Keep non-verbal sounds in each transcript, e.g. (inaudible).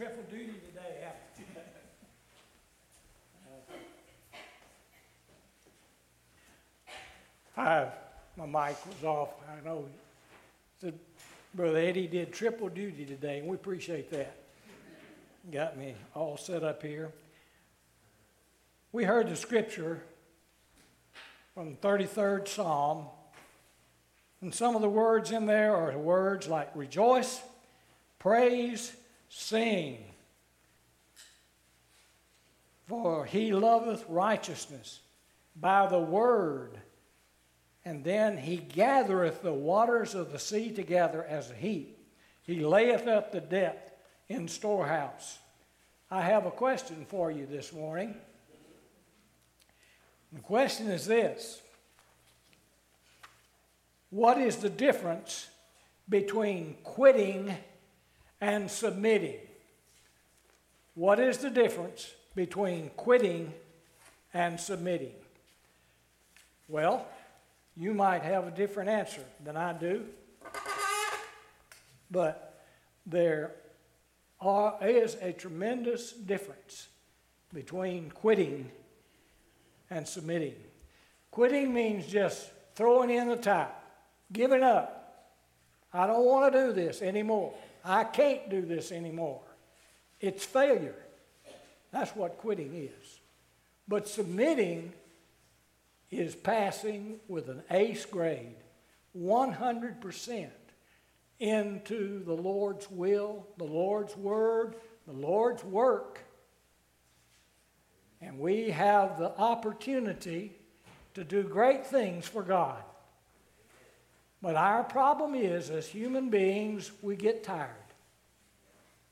triple duty today, haven't? Hi, my mic was off. I know. Said Brother Eddie did triple duty today, and we appreciate that. Got me all set up here. We heard the scripture from the 33rd Psalm, and some of the words in there are words like rejoice, praise, sing. For he loveth righteousness by the word. And then he gathereth the waters of the sea together as a heap. He layeth up the depth in storehouse. I have a question for you this morning. The question is this What is the difference between quitting and submitting? What is the difference between quitting and submitting? Well, you might have a different answer than I do, but there are, is a tremendous difference between quitting and submitting. Quitting means just throwing in the towel, giving up. I don't want to do this anymore. I can't do this anymore. It's failure. That's what quitting is. But submitting is passing with an ace grade, 100% into the Lord's will, the Lord's word, the Lord's work. And we have the opportunity to do great things for God. But our problem is, as human beings, we get tired.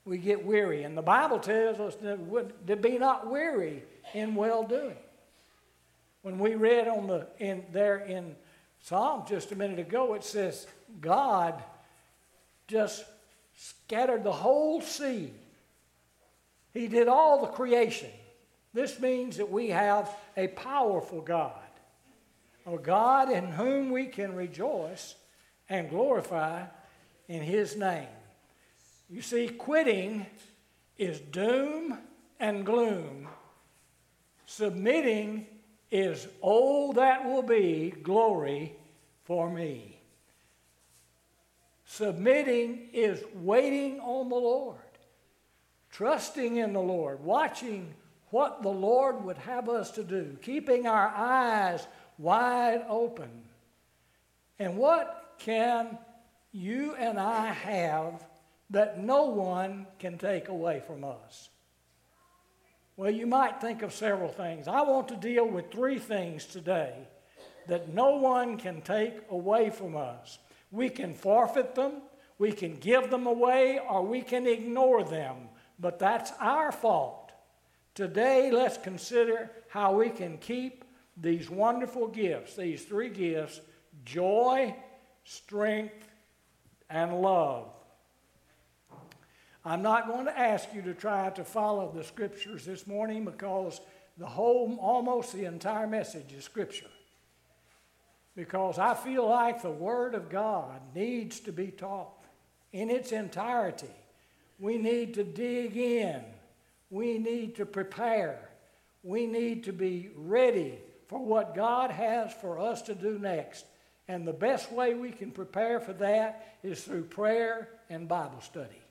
We get weary. And the Bible tells us to be not weary in well doing. When we read on the in there in Psalm just a minute ago, it says God just scattered the whole sea. He did all the creation. This means that we have a powerful God, a God in whom we can rejoice and glorify in His name. You see, quitting is doom and gloom. Submitting is, all that will be glory for me. Submitting is waiting on the Lord, trusting in the Lord, watching what the Lord would have us to do, keeping our eyes wide open. And what can you and I have that no one can take away from us? Well, you might think of several things. I want to deal with three things today that no one can take away from us. We can forfeit them, we can give them away, or we can ignore them, but that's our fault. Today, let's consider how we can keep these wonderful gifts, these three gifts joy, strength, and love. I'm not going to ask you to try to follow the scriptures this morning because the whole, almost the entire message is scripture because I feel like the Word of God needs to be taught in its entirety. We need to dig in, we need to prepare, we need to be ready for what God has for us to do next. And the best way we can prepare for that is through prayer and Bible study.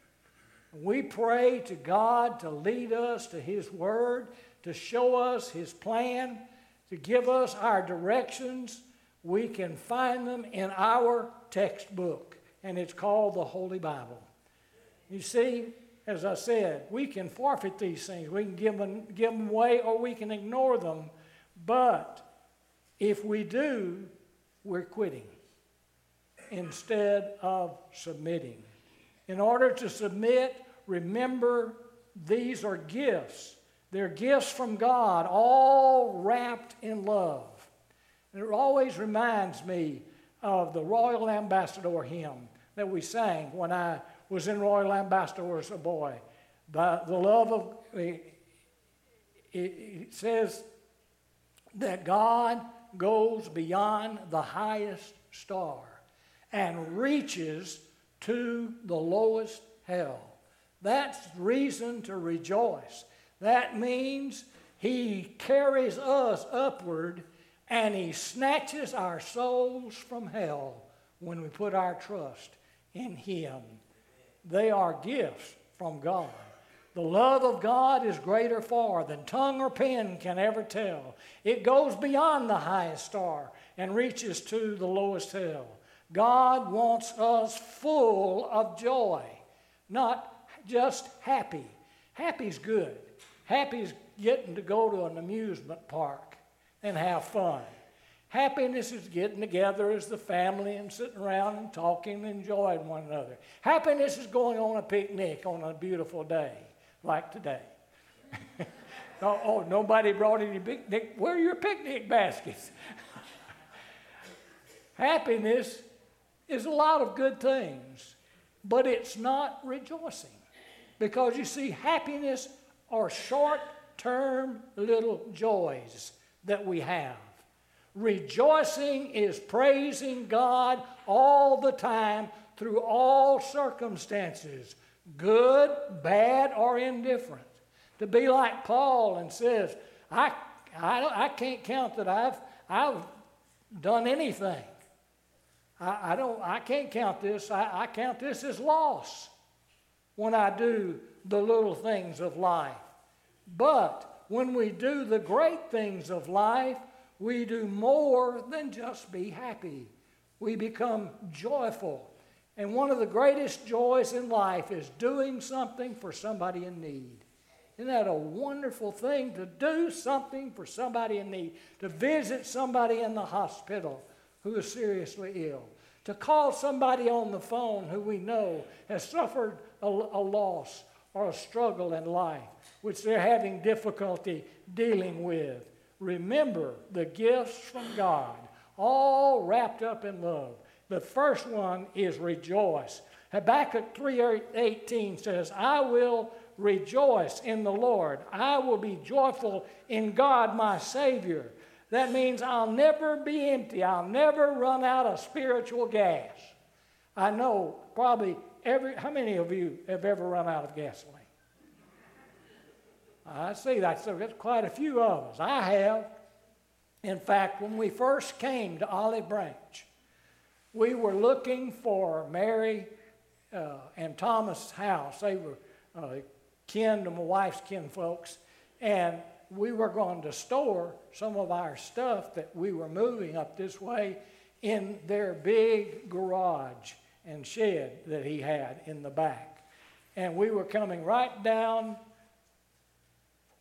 We pray to God to lead us to His Word, to show us His plan, to give us our directions we can find them in our textbook, and it's called the Holy Bible. You see, as I said, we can forfeit these things. We can give them, give them away or we can ignore them. But if we do, we're quitting instead of submitting. In order to submit, remember these are gifts. They're gifts from God, all wrapped in love. And it always reminds me of the Royal Ambassador hymn that we sang when I was in Royal Ambassador as a boy. The, the love of, it, it says that God goes beyond the highest star and reaches to the lowest hell. That's reason to rejoice. That means He carries us upward and He snatches our souls from hell when we put our trust in Him. They are gifts from God. The love of God is greater far than tongue or pen can ever tell. It goes beyond the highest star and reaches to the lowest hell. God wants us full of joy, not just happy. Happy's good. Happy's getting to go to an amusement park and have fun. Happiness is getting together as the family and sitting around and talking and enjoying one another. Happiness is going on a picnic on a beautiful day like today. (laughs) oh, nobody brought any picnic. Where are your picnic baskets? (laughs) Happiness is a lot of good things, but it's not rejoicing. Because you see, happiness are short term little joys that we have. Rejoicing is praising God all the time through all circumstances, good, bad, or indifferent. To be like Paul and says, I, I, I can't count that I've, I've done anything. I, I, don't, I can't count this. I, I count this as loss when I do the little things of life. But when we do the great things of life, we do more than just be happy. We become joyful. And one of the greatest joys in life is doing something for somebody in need. Isn't that a wonderful thing to do something for somebody in need? To visit somebody in the hospital who is seriously ill. To call somebody on the phone who we know has suffered a, a loss or a struggle in life, which they're having difficulty dealing with. Remember the gifts from God, all wrapped up in love. The first one is rejoice. Habakkuk 3:18 says, "I will rejoice in the Lord. I will be joyful in God my Savior." That means I'll never be empty. I'll never run out of spiritual gas. I know probably every how many of you have ever run out of gasoline? I see that. So that's quite a few of us. I have. In fact, when we first came to Olive Branch, we were looking for Mary uh, and Thomas' house. They were uh, kin to my wife's kin folks. And we were going to store some of our stuff that we were moving up this way in their big garage and shed that he had in the back. And we were coming right down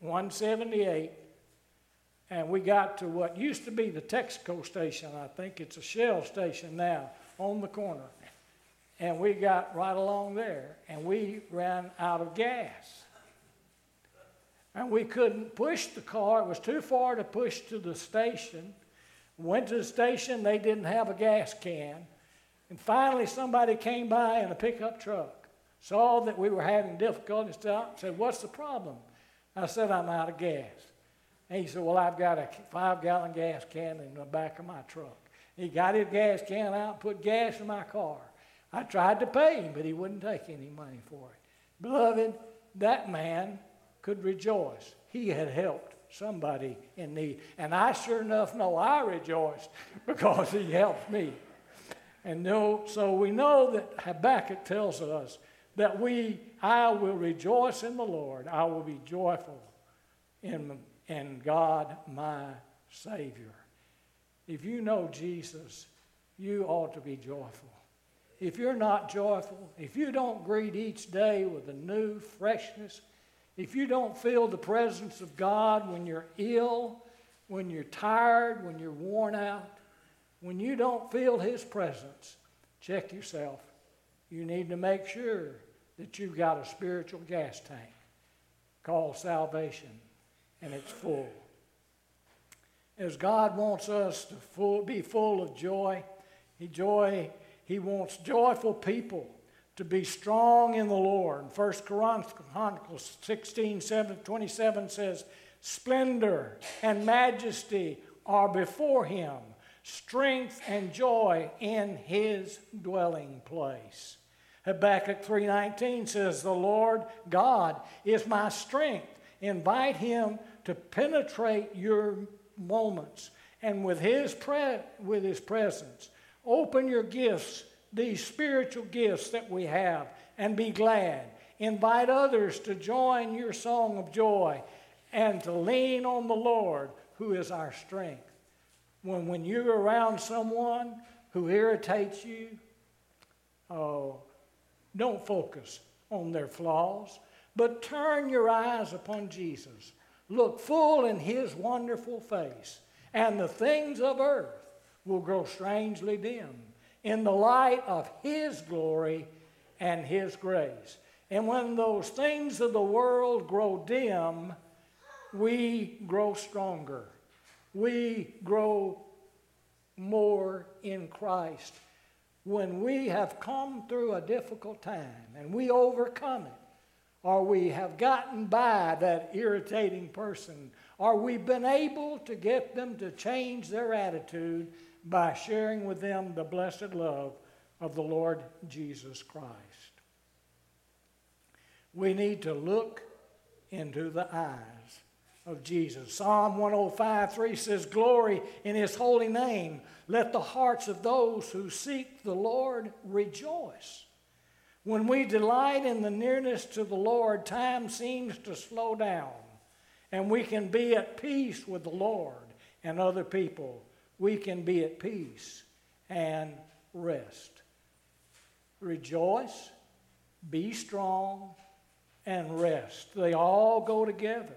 178, and we got to what used to be the Texaco station. I think it's a Shell station now on the corner. And we got right along there, and we ran out of gas. And we couldn't push the car, it was too far to push to the station. Went to the station, they didn't have a gas can. And finally, somebody came by in a pickup truck, saw that we were having difficulty, stopped, said, What's the problem? I said, I'm out of gas. And he said, Well, I've got a five gallon gas can in the back of my truck. He got his gas can out, put gas in my car. I tried to pay him, but he wouldn't take any money for it. Beloved, that man could rejoice. He had helped somebody in need. And I sure enough know I rejoiced (laughs) because he helped me. And no, so we know that Habakkuk tells us that we, I will rejoice in the Lord. I will be joyful in, in God my Savior. If you know Jesus, you ought to be joyful. If you're not joyful, if you don't greet each day with a new freshness, if you don't feel the presence of God when you're ill, when you're tired, when you're worn out, when you don't feel His presence, check yourself. You need to make sure that you've got a spiritual gas tank called salvation and it's full. As God wants us to full, be full of joy, he, joy, he wants joyful people to be strong in the Lord. 1 Chronicles 16 7, 27 says, Splendor and majesty are before him, strength and joy in his dwelling place. Habakkuk 3:19 says, "The Lord God is my strength. Invite him to penetrate your moments and with his pre- with his presence. Open your gifts, these spiritual gifts that we have, and be glad. Invite others to join your song of joy and to lean on the Lord who is our strength. When, when you're around someone who irritates you, oh, don't focus on their flaws, but turn your eyes upon Jesus. Look full in his wonderful face, and the things of earth will grow strangely dim in the light of his glory and his grace. And when those things of the world grow dim, we grow stronger. We grow more in Christ. When we have come through a difficult time and we overcome it, or we have gotten by that irritating person, or we've been able to get them to change their attitude by sharing with them the blessed love of the Lord Jesus Christ. We need to look into the eyes of Jesus. Psalm 105 3 says, Glory in his holy name. Let the hearts of those who seek the Lord rejoice. When we delight in the nearness to the Lord, time seems to slow down, and we can be at peace with the Lord and other people. We can be at peace and rest. Rejoice, be strong, and rest. They all go together.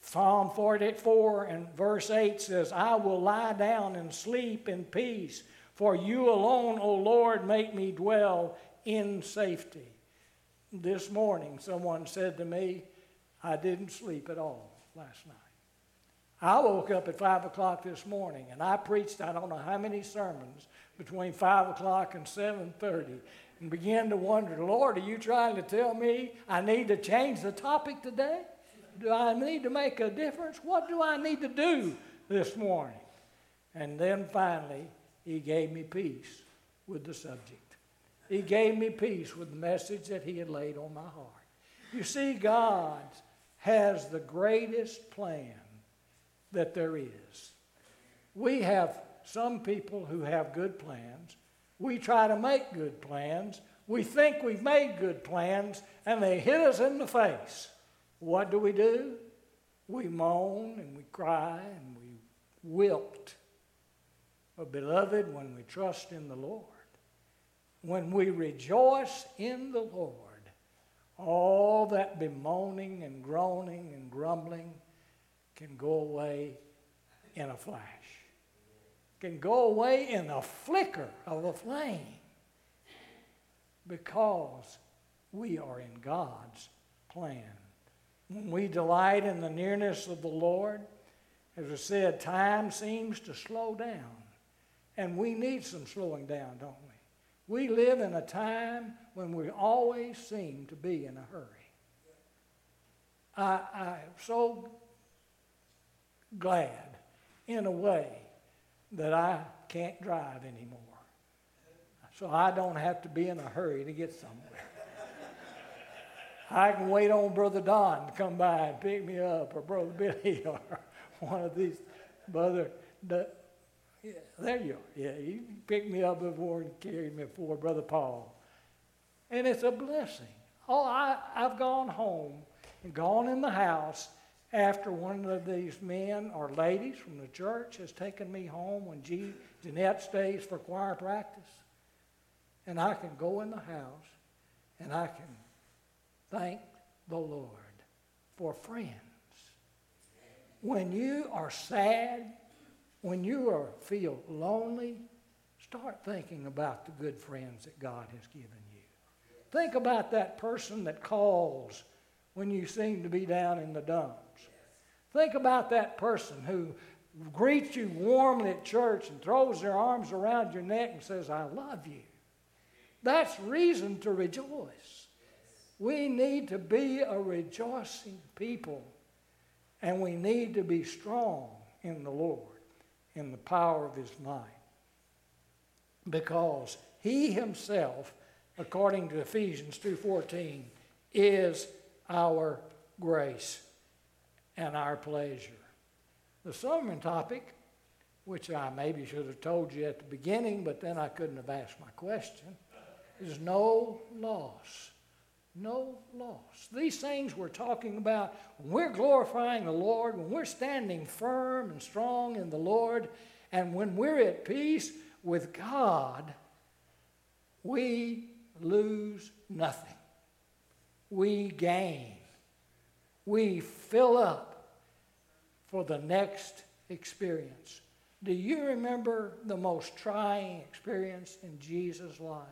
Psalm 44 and verse 8 says, I will lie down and sleep in peace, for you alone, O Lord, make me dwell in safety. This morning, someone said to me, I didn't sleep at all last night. I woke up at 5 o'clock this morning and I preached I don't know how many sermons between 5 o'clock and 7.30 and began to wonder, Lord, are you trying to tell me I need to change the topic today? Do I need to make a difference? What do I need to do this morning? And then finally, he gave me peace with the subject. He gave me peace with the message that he had laid on my heart. You see, God has the greatest plan that there is. We have some people who have good plans. We try to make good plans. We think we've made good plans, and they hit us in the face. What do we do? We moan and we cry and we wilt. But, beloved, when we trust in the Lord, when we rejoice in the Lord, all that bemoaning and groaning and grumbling can go away in a flash, can go away in a flicker of a flame because we are in God's plan. When we delight in the nearness of the Lord, as I said, time seems to slow down. And we need some slowing down, don't we? We live in a time when we always seem to be in a hurry. I, I'm so glad, in a way, that I can't drive anymore. So I don't have to be in a hurry to get somewhere. I can wait on Brother Don to come by and pick me up, or Brother Billy, (laughs) or one of these brother. There you are. Yeah, you picked me up before and carried me before Brother Paul. And it's a blessing. Oh, I, I've gone home and gone in the house after one of these men or ladies from the church has taken me home when Jeanette stays for choir practice. And I can go in the house and I can thank the Lord for friends. When you are sad, when you are, feel lonely, start thinking about the good friends that God has given you. Think about that person that calls when you seem to be down in the dumps. Think about that person who greets you warmly at church and throws their arms around your neck and says, I love you. That's reason to rejoice. We need to be a rejoicing people, and we need to be strong in the Lord, in the power of His mind. Because He Himself according to Ephesians 2:14, is our grace and our pleasure. The sermon topic, which I maybe should have told you at the beginning, but then I couldn't have asked my question, is no loss. No loss. These things we're talking about, when we're glorifying the Lord, when we're standing firm and strong in the Lord, and when we're at peace with God, we lose nothing. We gain. We fill up for the next experience. Do you remember the most trying experience in Jesus' life?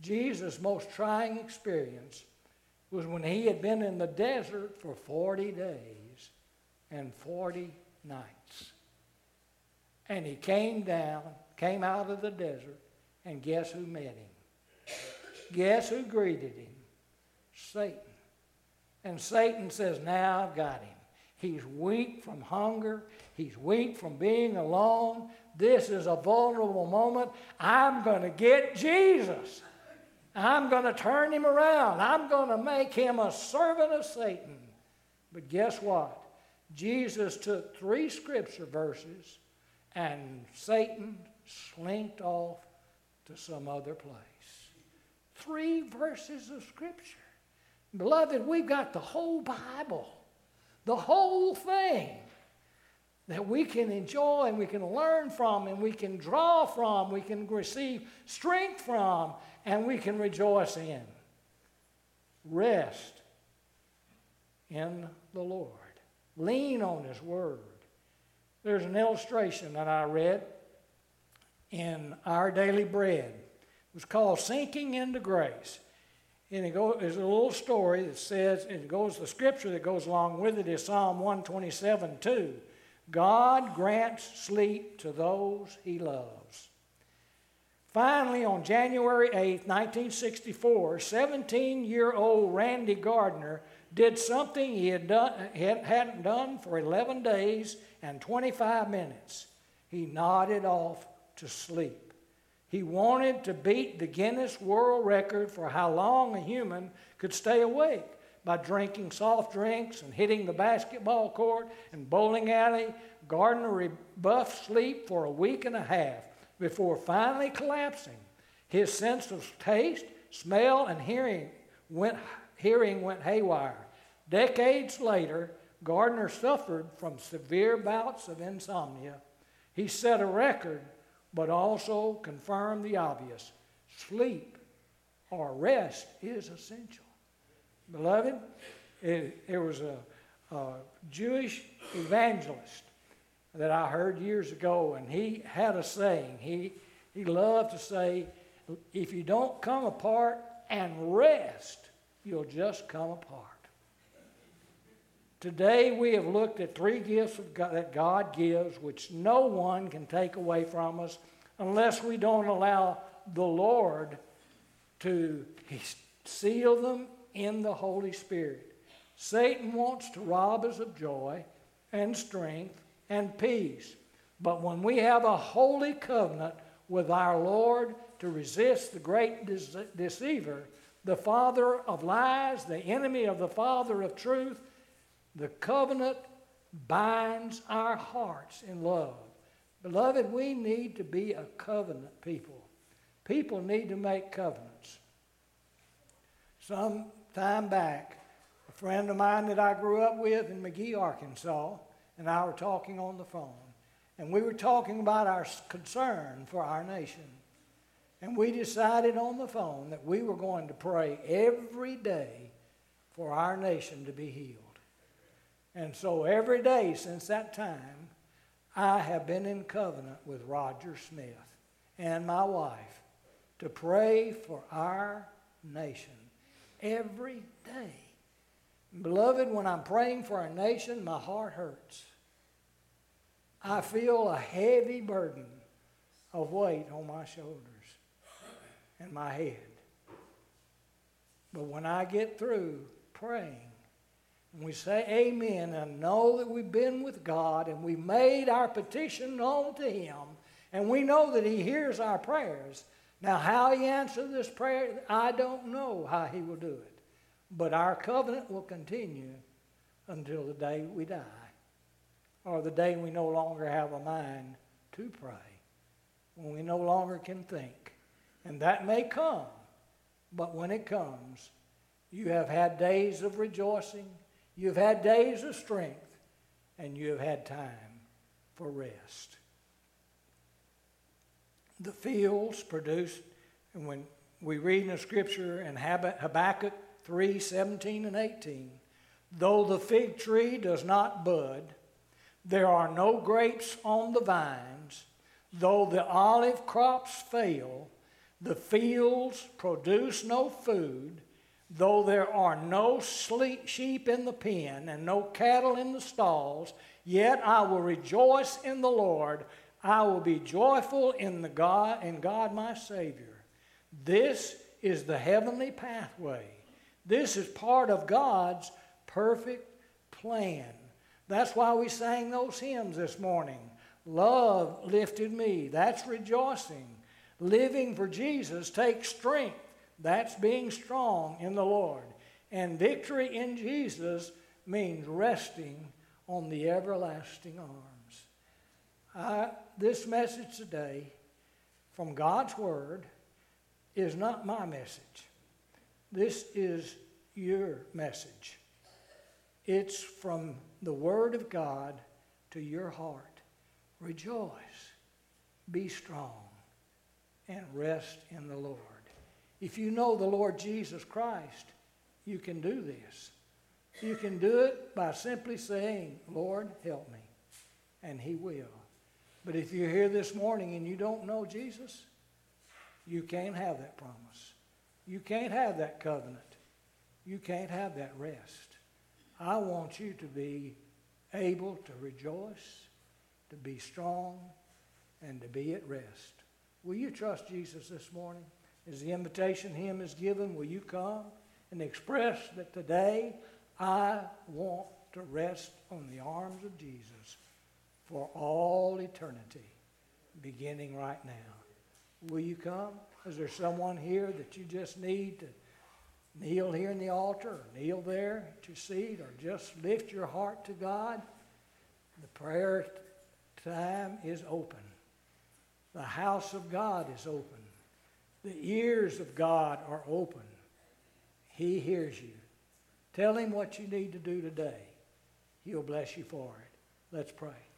Jesus' most trying experience was when he had been in the desert for 40 days and 40 nights. And he came down, came out of the desert, and guess who met him? Guess who greeted him? Satan. And Satan says, Now I've got him. He's weak from hunger. He's weak from being alone. This is a vulnerable moment. I'm going to get Jesus. I'm going to turn him around. I'm going to make him a servant of Satan. But guess what? Jesus took three scripture verses and Satan slinked off to some other place. Three verses of scripture. Beloved, we've got the whole Bible, the whole thing that we can enjoy and we can learn from and we can draw from, we can receive strength from and we can rejoice in. Rest in the Lord. Lean on His Word. There's an illustration that I read in Our Daily Bread. It was called Sinking into Grace. And it goes, there's a little story that says, it goes, the scripture that goes along with it is Psalm 127 2. God grants sleep to those he loves. Finally, on January 8, 1964, 17 year old Randy Gardner did something he had done, hadn't done for 11 days and 25 minutes. He nodded off to sleep. He wanted to beat the Guinness World Record for how long a human could stay awake by drinking soft drinks and hitting the basketball court and bowling alley. Gardner rebuffed sleep for a week and a half before finally collapsing. His sense of taste, smell, and hearing went, hearing went haywire. Decades later, Gardner suffered from severe bouts of insomnia. He set a record, but also confirmed the obvious sleep or rest is essential. Beloved, it, it was a, a Jewish evangelist that I heard years ago, and he had a saying. He, he loved to say, if you don't come apart and rest, you'll just come apart. Today we have looked at three gifts God, that God gives, which no one can take away from us unless we don't allow the Lord to seal them in the Holy Spirit. Satan wants to rob us of joy and strength and peace. But when we have a holy covenant with our Lord to resist the great deceiver, the father of lies, the enemy of the father of truth, the covenant binds our hearts in love. Beloved, we need to be a covenant people. People need to make covenants. Some time back, a friend of mine that I grew up with in McGehee, Arkansas, and I were talking on the phone. And we were talking about our concern for our nation. And we decided on the phone that we were going to pray every day for our nation to be healed. And so every day since that time, I have been in covenant with Roger Smith and my wife to pray for our nation every day. Beloved, when I'm praying for our nation, my heart hurts. I feel a heavy burden of weight on my shoulders and my head. But when I get through praying, and we say amen and know that we've been with God and we made our petition known to Him, and we know that He hears our prayers, Now, how he answered this prayer, I don't know how he will do it. But our covenant will continue until the day we die or the day we no longer have a mind to pray, when we no longer can think. And that may come, but when it comes, you have had days of rejoicing, you've had days of strength, and you have had time for rest. The fields produce, and when we read in the scripture in Habakkuk 3 17 and 18, though the fig tree does not bud, there are no grapes on the vines, though the olive crops fail, the fields produce no food, though there are no sheep in the pen and no cattle in the stalls, yet I will rejoice in the Lord. I will be joyful in the God in God my Savior. This is the heavenly pathway. This is part of God's perfect plan. That's why we sang those hymns this morning. Love lifted me. That's rejoicing. Living for Jesus takes strength. That's being strong in the Lord. And victory in Jesus means resting on the everlasting arms. I, this message today from God's Word is not my message. This is your message. It's from the Word of God to your heart. Rejoice, be strong, and rest in the Lord. If you know the Lord Jesus Christ, you can do this. You can do it by simply saying, Lord, help me. And He will. But if you're here this morning and you don't know Jesus, you can't have that promise. You can't have that covenant. You can't have that rest. I want you to be able to rejoice, to be strong, and to be at rest. Will you trust Jesus this morning? As the invitation hymn is given, will you come and express that today I want to rest on the arms of Jesus for all eternity, beginning right now? Will you come? Is there someone here that you just need to kneel here in the altar, or kneel there at your seat, or just lift your heart to God, the prayer time is open. The house of God is open. The ears of God are open. He hears you. Tell him what you need to do today. He'll bless you for it. Let's pray.